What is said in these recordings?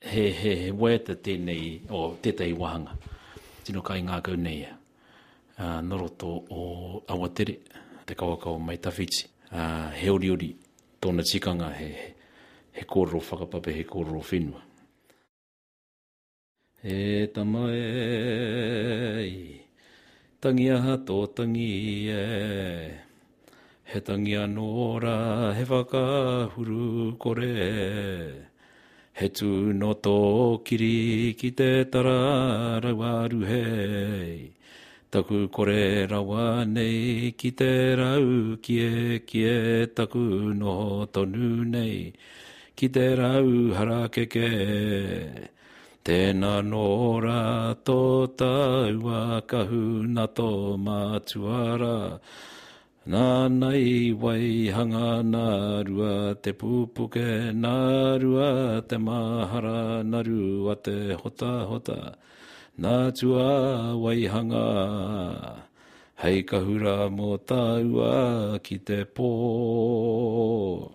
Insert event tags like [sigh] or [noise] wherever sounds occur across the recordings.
He, he, he weta tēnei, o tētai wahanga. Tino kai ngā kau nei, uh, noroto o awatere, te kawakao mai tawhiti. Uh, he ori ori, tōna tikanga he, he, he kōrero whakapape, he kōrero whenua. E tamae, tangi aha tō tangi e, he tangi anōra, he whakahuru kore e. He tū no tō kiri ki te tara rawaru hei. Taku kore rawa nei ki te rau kie kie taku no tonu nei. Ki te rau hara keke. Tēnā rā tō tāua kahu na tō mātuara. Nā nei wai hanga nā rua te pūpuke, nā rua te mahara, nā rua te hota hota. Nā tua wai hanga, hei kahura mō tāua ki te pō.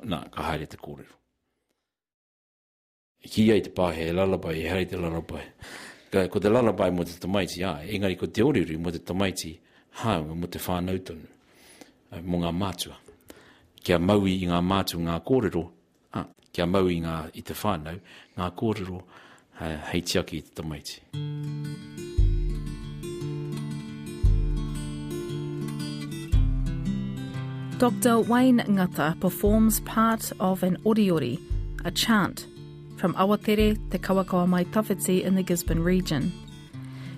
Nā, ka haere te kōrero. Ki ai te pāhe, e lalabai, e haere te lalabai. Ka, ko te lalabai mō te tamaiti, ā, engari ko te oriru mo te tamaiti, hāunga mo te whānau tonu mo ngā mātua. Kia maui i ngā ngā kōrero, ah, kia maui ngā i te whānau, ngā kōrero uh, hei tiaki i te tamaiti. Dr. Wayne Ngata performs part of an oriori, a chant, from Awatere te Kawakawa Mai Tawhiti in the Gisborne region.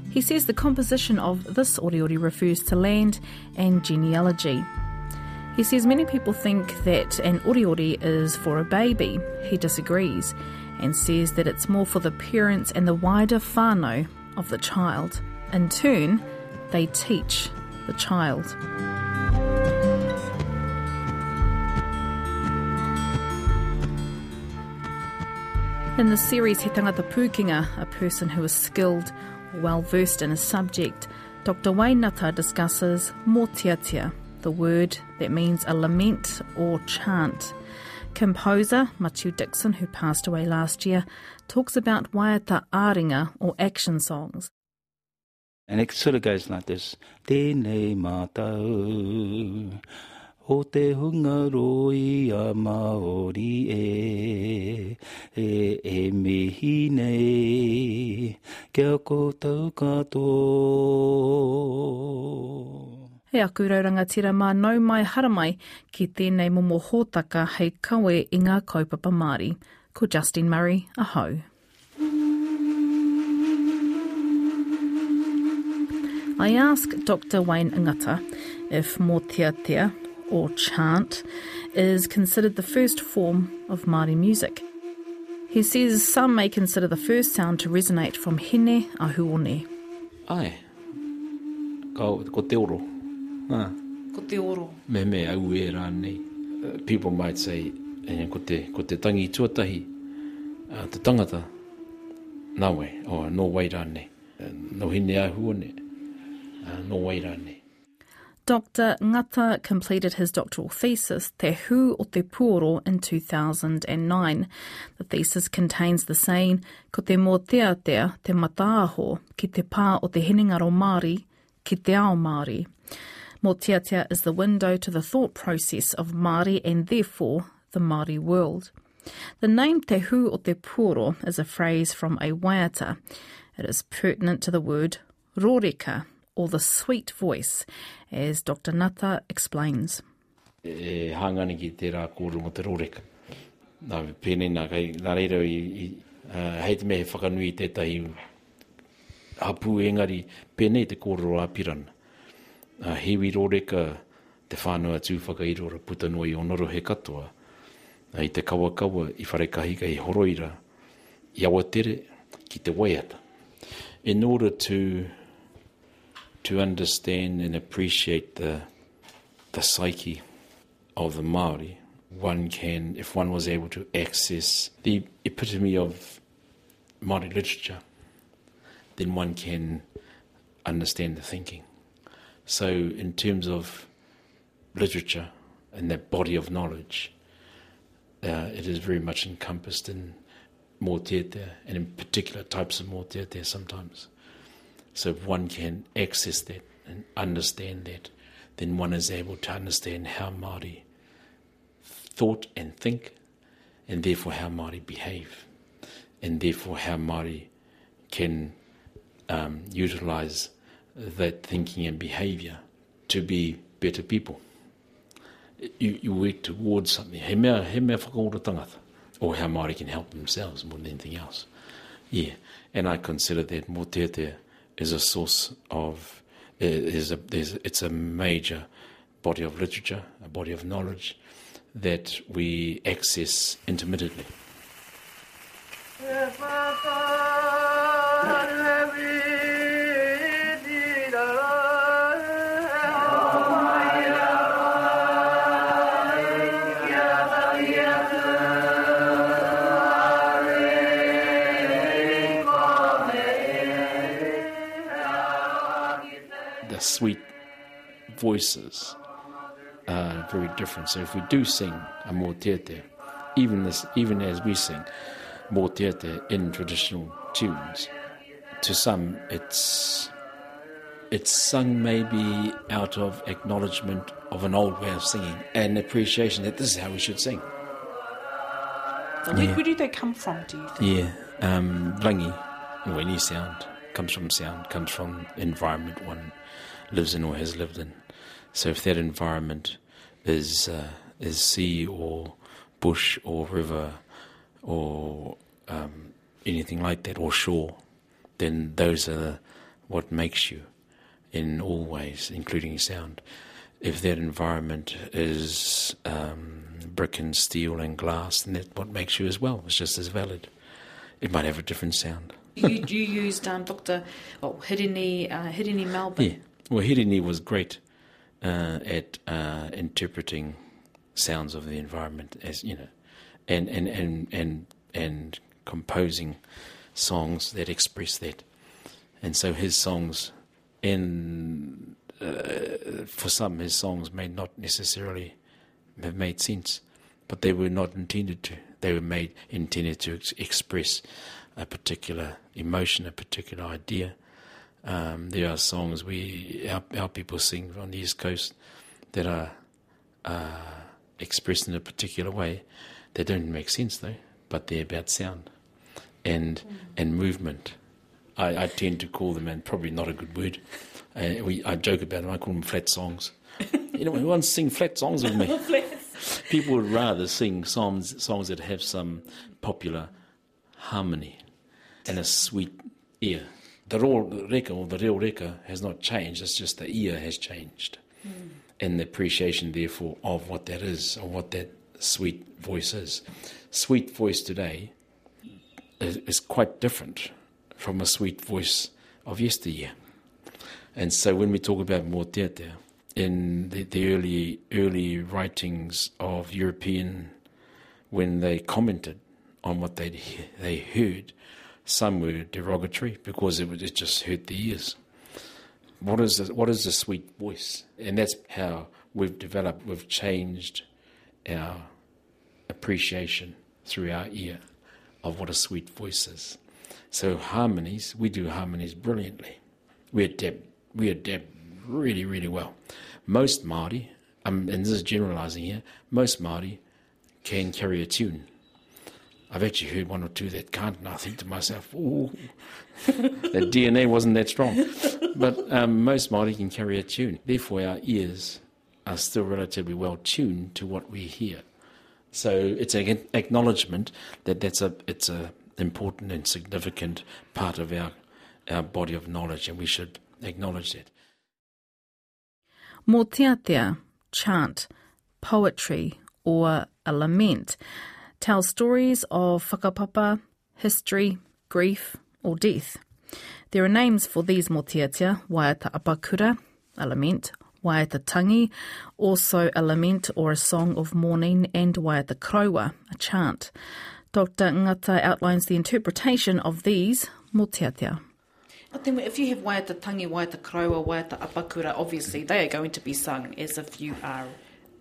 He says the composition of this oriori refers to land and genealogy. He says many people think that an oriori is for a baby. He disagrees and says that it's more for the parents and the wider whānau of the child. In turn, they teach the child. In the series He Tangata Pūkenga, a person who is skilled or well versed in a subject, Dr. Wayne Ngata discusses mōteatea, the word that means a lament or chant. Composer Matiu Dickson, who passed away last year, talks about waiata āringa or action songs. And it sort of goes like this. Tēnei mātau, o te hunga roi a Māori e, e, e mihi nei, kia koutou katoa. He aku raurangatira mā nau mai haramai ki tēnei momo hōtaka hei kawe i ngā kaupapa Māori. Ko Justin Murray, ahau. I ask Dr. Wayne Ngata if motiatia, or chant, is considered the first form of Māori music. He says some may consider the first sound to resonate from Hine Ahuone. Ai, ko, ko te oro. Ah. Ko te oro. Me me au e rānei. Uh, people might say, e, ko, te, ko te tangi tuatahi, uh, te tangata, nā wei, o oh, no wei rānei. Uh, no hine a huone, uh, no wei rānei. Dr. Ngata completed his doctoral thesis, Te Hu o Te Puoro, in 2009. The thesis contains the saying, Ko te mō tea tea te mataaho ki te pā o te hinengaro Māori ki te ao Māori. Motiatia is the window to the thought process of Māori and therefore the Māori world. The name Te Hu o Te Puro is a phrase from a waiata. It is pertinent to the word roreka, or the sweet voice, as Dr. Nata explains. E hangani ki te rā kōrunga te roreka. Nā pēnei nā kai, nā reira i, i uh, hei te mehe whakanui tētahi hapu engari pēnei te kōru a pirana hewi te whānua i puta noi o noro he katoa. I te kawa kawa i whare kahika i horoira i ki te waiata. In order to to understand and appreciate the the psyche of the Maori, one can, if one was able to access the epitome of Maori literature, then one can understand the thinking. So, in terms of literature and that body of knowledge, uh, it is very much encompassed in mōteatea, and in particular types of mōteatea sometimes. So if one can access that and understand that, then one is able to understand how Māori thought and think, and therefore how Māori behave, and therefore how Māori can um, utilise that thinking and behaviour to be better people. You, you work towards something. He mea, he mea whakaora tangata. Or how Māori can help themselves more than anything else. Yeah, and I consider that mōteatea is a source of, eh, is a, it's a major body of literature, a body of knowledge that we access intermittently. [laughs] voices are very different. So if we do sing a mōteatea, even this, even as we sing mōteatea in traditional tunes, to some it's it's sung maybe out of acknowledgement of an old way of singing and appreciation that this is how we should sing. Where, Yeah. where do they come from, do you think? Yeah, um, rangi, or any sound, comes from sound, comes from environment one lives in or has lived in. So if that environment is uh, is sea or bush or river or um, anything like that or shore, then those are what makes you in all ways, including sound. If that environment is um, brick and steel and glass, then that's what makes you as well. It's just as valid. It might have a different sound. You, you used um, Dr. Oh, Hirini, uh, Hirini Melbourne. Yeah. Well, Hirini was great uh, at uh, interpreting sounds of the environment, as you know, and and and and and composing songs that express that. And so his songs, in uh, for some, his songs may not necessarily have made sense, but they were not intended to. They were made intended to ex- express a particular emotion, a particular idea. Um, there are songs we our, our people sing on the east coast that are uh, expressed in a particular way. They don't make sense though, but they're about sound and and movement. I, I tend to call them, and probably not a good word. Uh, we I joke about them. I call them flat songs. [laughs] you know, who wants to sing flat songs with me? [laughs] People would rather sing songs songs that have some popular harmony and a sweet ear. The raw reka or the real reka has not changed. It's just the ear has changed, hmm. and the appreciation, therefore, of what that is or what that sweet voice is. Sweet voice today is, is quite different from a sweet voice of yesteryear. And so when we talk about more mōteatea, in the, the early early writings of European, when they commented on what they they heard, some were derogatory because it, it just hurt the ears. What is the, what is the sweet voice? And that's how we've developed. We've changed our appreciation through our ear of what a sweet voice is. So harmonies, we do harmonies brilliantly. We adapt, we adapt really, really well. Most Māori, um, and this is generalising here, most Māori can carry a tune. I've actually heard one or two that can't, and I think to myself, ooh, that [laughs] DNA wasn't that strong. But um, most Māori can carry a tune. Therefore, our ears are still relatively well tuned to what we hear. So it's an acknowledgement that that's a it's an important and significant part of our our body of knowledge, and we should acknowledge that. Mōteatea, chant, poetry, or a lament tell stories of whakapapa, history, grief, or death. There are names for these mōteatea, waiata apakura, a lament, waiata tangi, also a lament or a song of mourning, and waiata kraua, a chant. Dr. Ngata outlines the interpretation of these mōteatea. But then if you have waiata tangi, waiata kraua, waiata apakura, obviously they are going to be sung as if you are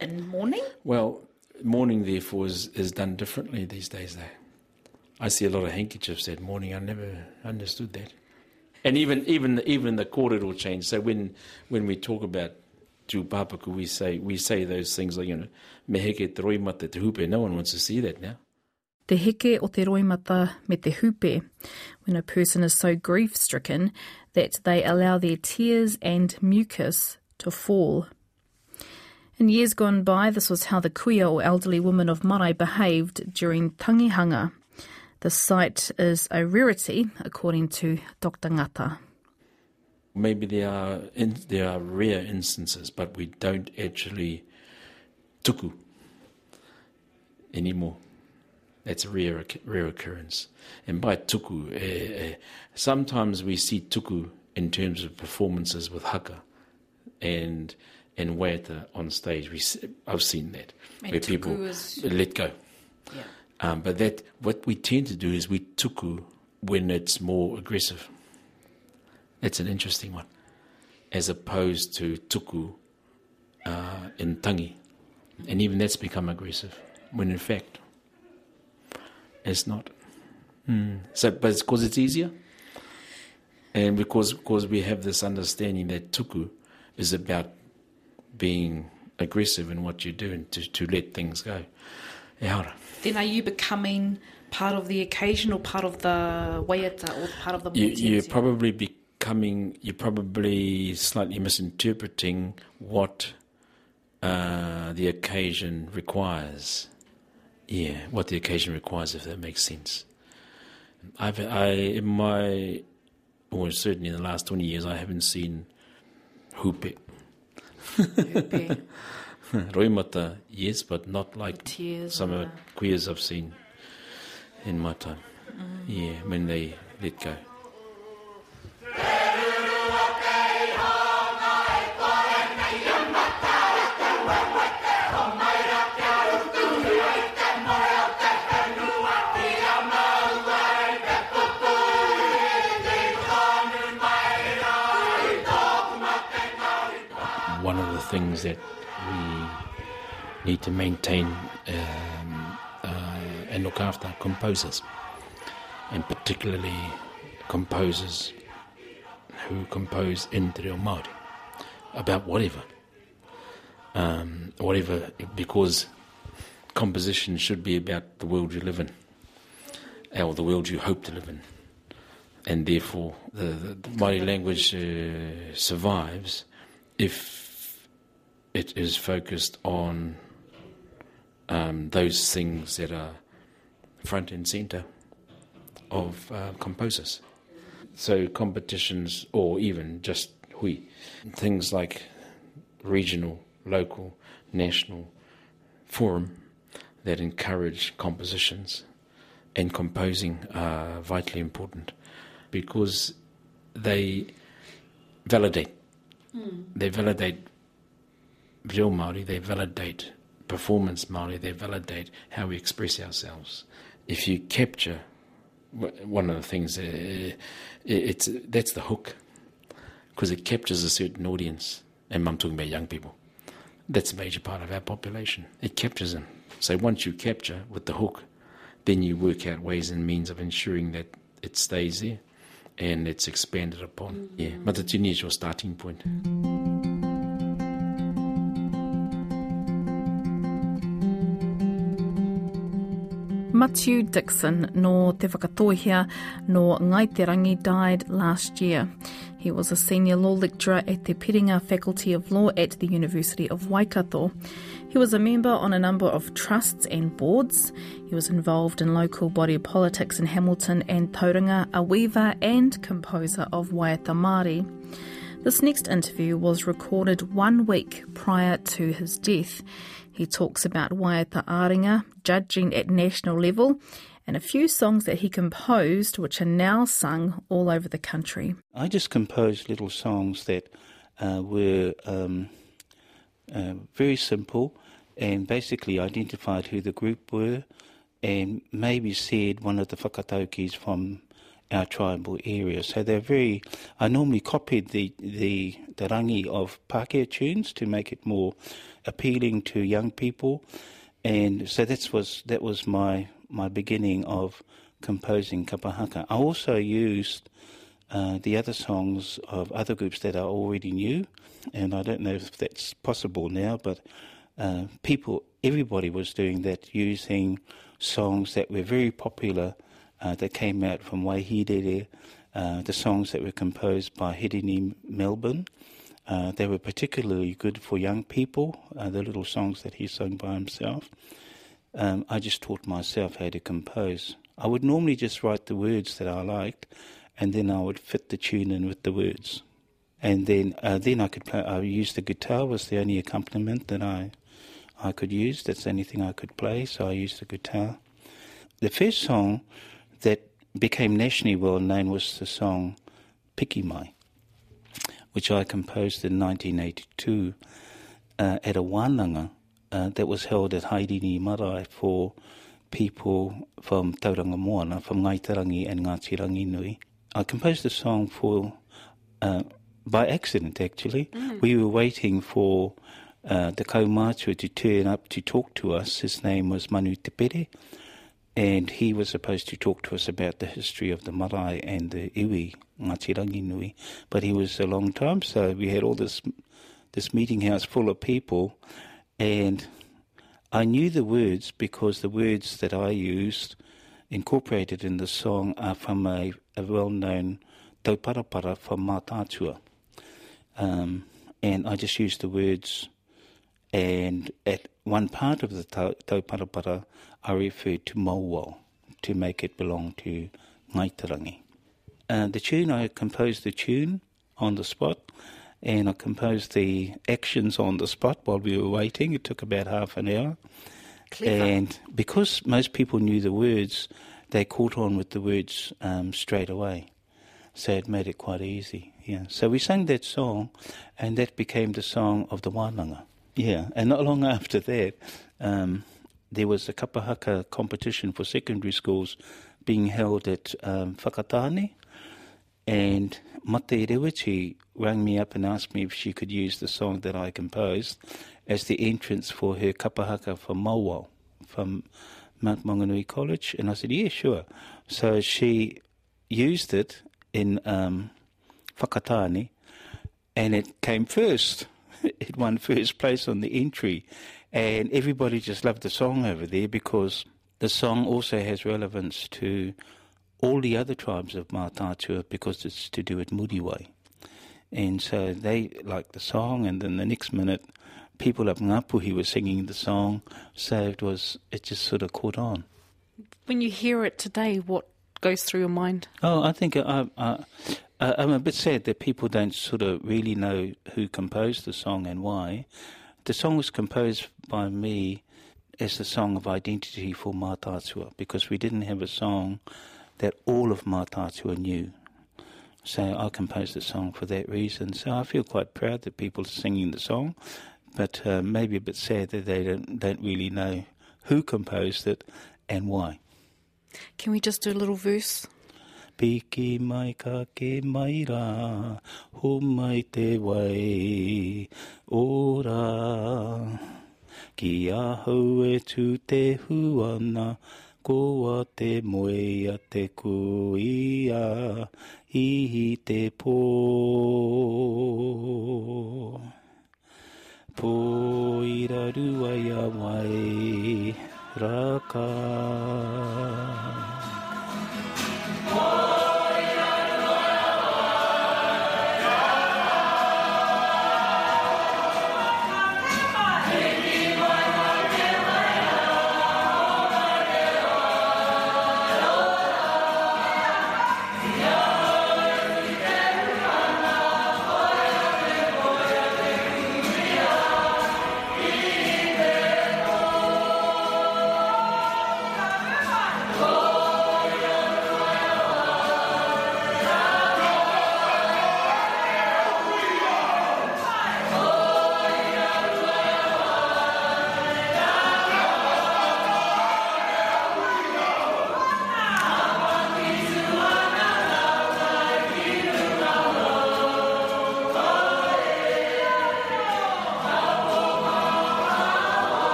in mourning. Well, mourning therefore is, is done differently these days. Though I see a lot of handkerchiefs that morning. I never understood that. And even even even the kōrero change. So when when we talk about tūpapaku, we say we say those things like you know me heke te roimata te hupe. No one wants to see that now. Te heke o te roimata me te hupe, when a person is so grief-stricken that they allow their tears and mucus to fall. In years gone by, this was how the kuia or elderly woman of Marae behaved during tangihanga. The sight is a rarity, according to Dr. Ngata. Maybe there are in, there are rare instances, but we don't actually tuku anymore. That's a rare rare occurrence. And by tuku, uh, uh, sometimes we see tuku in terms of performances with haka and and weta on stage. We I've seen that And where people is- let go. Yeah. Um, but that what we tend to do is we tuku when it's more aggressive. That's an interesting one, as opposed to tuku uh, in tangi, and even that's become aggressive when in fact it's not. Mm. So, but it's because it's easier, and because because we have this understanding that tuku is about being aggressive in what you do and to, to let things go. Then are you becoming part of the occasion or part of the waiata or part of the you, You're probably becoming you're probably slightly misinterpreting what uh, the occasion requires yeah what the occasion requires if that makes sense. I've I in my or certainly in the last 20 years I haven't seen hupe Hupe, eh? [laughs] roimata yes but not like tears. some of the kuia I've seen in my time. Mm. Yeah when they let go things that we need to maintain um, uh, and look after composers, and particularly composers who compose in Te Reo Māori about whatever, um, whatever, because composition should be about the world you live in, or the world you hope to live in. And therefore, the, the, the Māori language uh, survives if it is focused on um, those things that are front and center of uh, composers. So competitions, or even just hui, things like regional, local, national forum that encourage compositions and composing are vitally important because they validate they validate real Māori, they validate performance Māori, they validate how we express ourselves. If you capture one of the things, uh, it's that's the hook, because it captures a certain audience, and I'm talking about young people. That's a major part of our population. It captures them. So once you capture with the hook, then you work out ways and means of ensuring that it stays there and it's expanded upon. Yeah, Matatini is your starting point. Matiu Dickson no Te Whakatōhea no Ngaiterangi died last year. He was a senior law lecturer at the Piringa Faculty of Law at the University of Waikato. He was a member on a number of trusts and boards. He was involved in local body politics in Hamilton and Tauranga, a weaver and composer of Waiata Māori. This next interview was recorded one week prior to his death. He talks about Waiata Aringa, judging at national level, and a few songs that he composed which are now sung all over the country. I just composed little songs that uh, were um, uh, very simple and basically identified who the group were and maybe said one of the whakataukis from our tribal area. So they're very. I normally copied the the, the rangi of Pākehā tunes to make it more appealing to young people, and so that was that was my my beginning of composing kapahaka. I also used uh, the other songs of other groups that I already knew, and I don't know if that's possible now, but uh, people, everybody was doing that, using songs that were very popular uh, that came out from Waihirere, uh, the songs that were composed by Hirini Melbourne. Uh, they were particularly good for young people, uh, the little songs that he sung by himself. Um, I just taught myself how to compose. I would normally just write the words that I liked, and then I would fit the tune in with the words. And then, uh, then I could play. I used the guitar was the only accompaniment that I, I could use. That's the only thing I could play. So I used the guitar. The first song that became nationally well known was the song Piki Mai, which I composed in 1982 uh, at a wānanga uh, that was held at Haidini Marae for people from Tauranga Moana, from Ngaitarangi and Ngātirangi Nui. I composed the song for uh, by accident, actually. Mm. We were waiting for uh, the kaumātua to turn up to talk to us. His name was Manu Tepere, and he was supposed to talk to us about the history of the marae and the iwi, Ngāti Ranginui. But he was a long time, so we had all this this meeting house full of people, and I knew the words because the words that I used incorporated in the song are from a, a well-known tauparapara from Matatua. Um, and I just used the words, and at one part of the tauparapara, I referred to Mauao to make it belong to Ngaitarangi. Uh, the tune, I composed the tune on the spot, and I composed the actions on the spot while we were waiting. It took about half an hour. Clever. And because most people knew the words, they caught on with the words um, straight away. So it made it quite easy. Yeah. So we sang that song, and that became the song of the Wānanga. Yeah. And not long [laughs] after that, um, there was a kapahaka competition for secondary schools being held at um, Whakatane. And Mate rang me up and asked me if she could use the song that I composed as the entrance for her kapahaka for Mauao from Mount Maunganui College. And I said, yeah, sure. So she used it in um, Whakatane and it came first. [laughs] it won first place on the entry. And everybody just loved the song over there because the song also has relevance to all the other tribes of Mātaatua because it's to do with Muriwai. And so they liked the song, and then the next minute, people up Ngapuhi were singing the song, so it was it just sort of caught on. When you hear it today, what goes through your mind? Oh, I think I, I, I'm a bit sad that people don't sort of really know who composed the song and why. The song was composed by me as the song of identity for Mātaatua because we didn't have a song that all of Mātaatua knew. So I composed the song for that reason. So I feel quite proud that people are singing the song, but uh, maybe a bit sad that they don't, don't really know who composed it and why. Can we just do a little verse? Piki mai ka ke mai rā, ho mai te wai, ora. Ki ahau e tū te huana, ko te moe a te kuia, i te pō. Pō i rua ia wai, raka. Oh.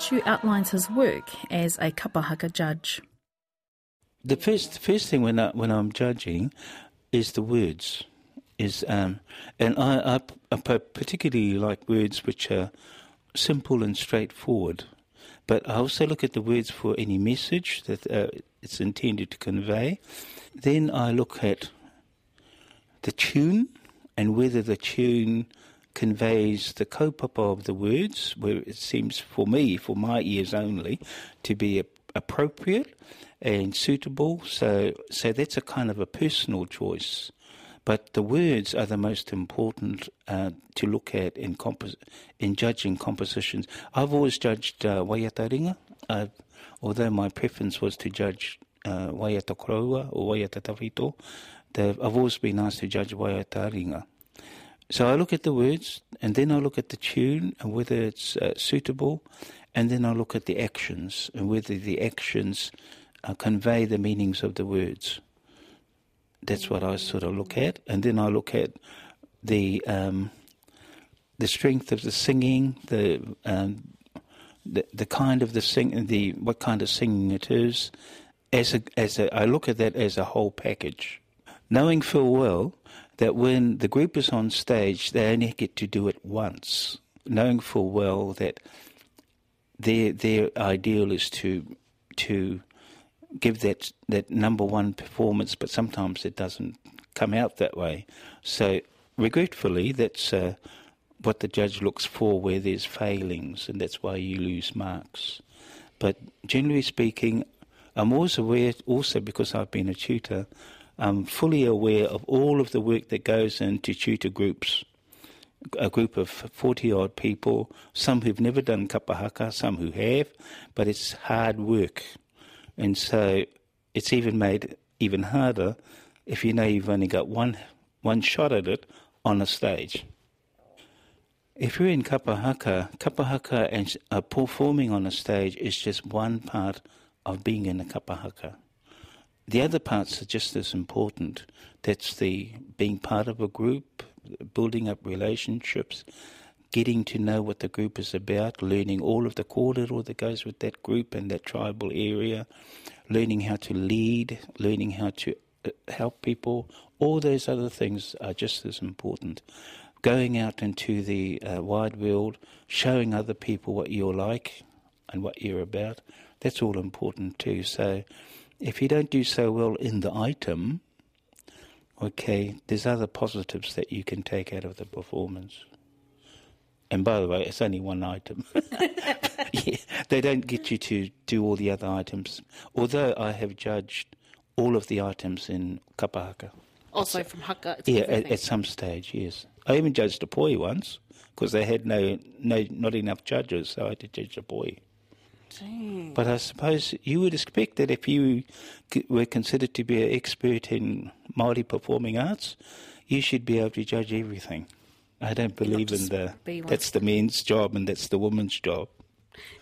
Matiu outlines his work as a kapahaka judge. The first first thing when I, when I'm judging is the words. Is um, and I, I, I particularly like words which are simple and straightforward. But I also look at the words for any message that uh, it's intended to convey. Then I look at the tune and whether the tune conveys the kaupapa of the words, where it seems for me, for my ears only, to be appropriate and suitable. So, so that's a kind of a personal choice. But the words are the most important uh, to look at in, compos- in judging compositions. I've always judged uh, although my preference was to judge uh, waiata koroua or waiata tawhito. I've always been asked to judge waiata ringa. So I look at the words, and then I look at the tune and whether it's uh, suitable, and then I look at the actions and whether the actions uh, convey the meanings of the words. That's what I sort of look at, and then I look at the um, the strength of the singing, the um, the, the kind of the sing, the what kind of singing it is. As a, as a, I look at that as a whole package, knowing full well that when the group is on stage, they only get to do it once, knowing full well that their their ideal is to to give that that number one performance, but sometimes it doesn't come out that way. So regretfully, that's uh, what the judge looks for where there's failings, and that's why you lose marks. But generally speaking, I'm always aware, also because I've been a tutor, I'm fully aware of all of the work that goes into tutor groups. A group of 40 odd people, some who've never done kapahaka, some who have, but it's hard work. And so it's even made even harder if you know you've only got one one shot at it on a stage. If you're in kapahaka, kapahaka and uh, performing on a stage is just one part of being in a kapahaka. The other parts are just as important. That's the being part of a group, building up relationships, getting to know what the group is about, learning all of the kōrero that goes with that group and that tribal area, learning how to lead, learning how to uh, help people. All those other things are just as important. Going out into the uh, wide world, showing other people what you're like and what you're about, that's all important too. So if you don't do so well in the item, okay, there's other positives that you can take out of the performance. And by the way, it's only one item. [laughs] yeah, they don't get you to do all the other items. Although I have judged all of the items in kapahaka. Also from haka. yeah, at, at, some stage, yes. I even judged a poi once because they had no, no, not enough judges, so I had to judge a poi. But I suppose you would expect that if you were considered to be an expert in Māori performing arts, you should be able to judge everything. I don't believe in the that's the men's job and that's the woman's job.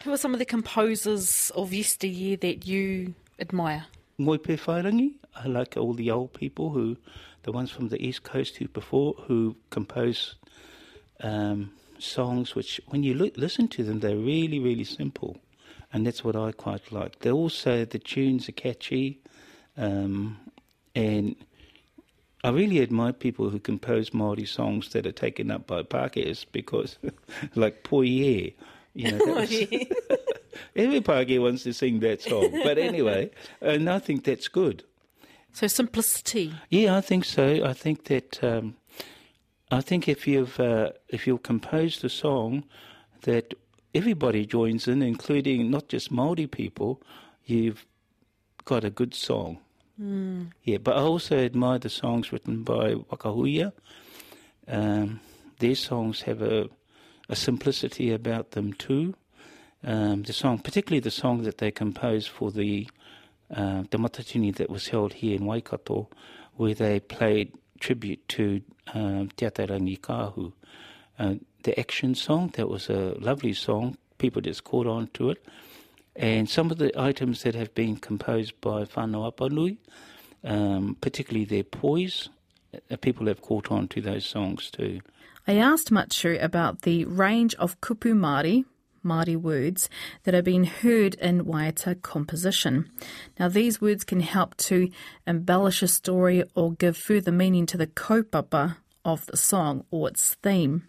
Who are some of the composers of yesteryear that you admire? Ngoi Pēwhairangi. I like all the old people who, the ones from the east coast who before who compose um, songs which, when you look, listen to them, they're really really simple, and that's what I quite like. They're also the tunes are catchy, um, and I really admire people who compose Maori songs that are taken up by Pākehās because, [laughs] like Poye, you know, was, [laughs] every Pākehā wants to sing that song. But [laughs] anyway, and I think that's good. So simplicity. Yeah, I think so. I think that um, I think if you've uh, if you've composed a song that everybody joins in, including not just Maori people, you've got a good song. Mm. Yeah, but I also admire the songs written by Wakahuia. Um, their songs have a, a simplicity about them too. Um, the song, particularly the song that they composed for the uh, that was held here in Waikato, where they played tribute to um, Te Atairangikaahu. Uh, the action song, that was a lovely song. People just caught on to it. And some of the items that have been composed by Whanau Apanui, um, particularly their poise, uh, people have caught on to those songs too. I asked Matiu about the range of kupu Māori, Māori words that are being heard in Waiata composition. Now, these words can help to embellish a story or give further meaning to the kaupapa of the song or its theme.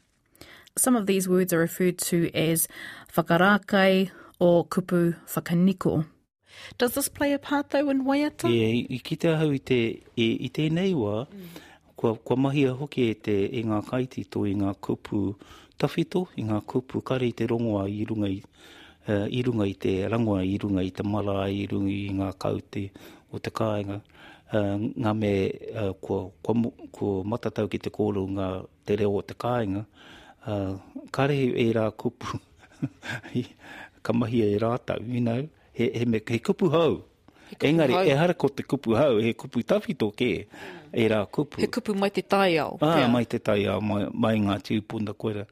Some of these words are referred to as whakarakai or kupu whakaniko. Does this play a part though in Waiata? E, i ki te ahau i, te, e, i tēnei wā, mm. kua, kua mahia hoki e te e ngā kaitito i ngā kupu tawhito, i ngā kupu kare i te rongoa i runga i, uh, i runga i te rangoa i runga i te mala i runga i ngā kaute o te kāinga. Uh, ngā me uh, kua, kua, kua matatau ki te kōru ngā te reo o te kāinga, uh, kare e rā kupu, ka mahia e rātau, you know, he, he, me, he kupu hau. Kupu Engari, hau. e hara ko te kupu hau, he kupu tawhito ke, e rā kupu. He kupu mai te tai au. Ah, yeah. mai te tai au, mai, mai ngā tūpuna koera.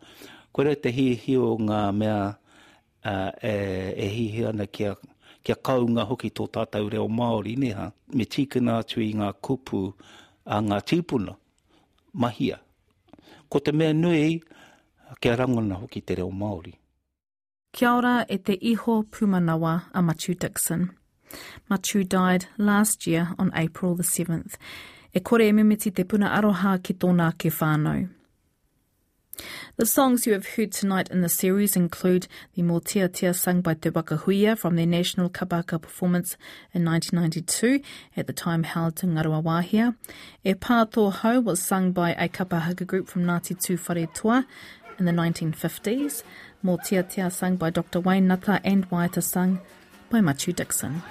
Koera te hi hi o ngā mea uh, e, e hi hi ana kia, kia kaunga hoki tō tātou reo Māori, ne ha? Me tīkina atu i ngā kupu a ngā tūpuna, mahia. Ko te mea nui, kia rangona hoki te reo Māori. Kia ora e te iho pumanawa a Machu Dixon. Machu died last year on April the 7th. E kore e mimiti te puna aroha ki tōna ke whānau. The songs you have heard tonight in the series include the Motiatia sung by Te Waka Huia from their national kabaka performance in 1992, at the time held in Ngaruawahia. E Pātō Hau was sung by a kapahaga group from Ngāti Tū Whare in the 1950s. Mōteatea sung by Dr. Wayne Ngata and Waiata sung by Matiu Dickson.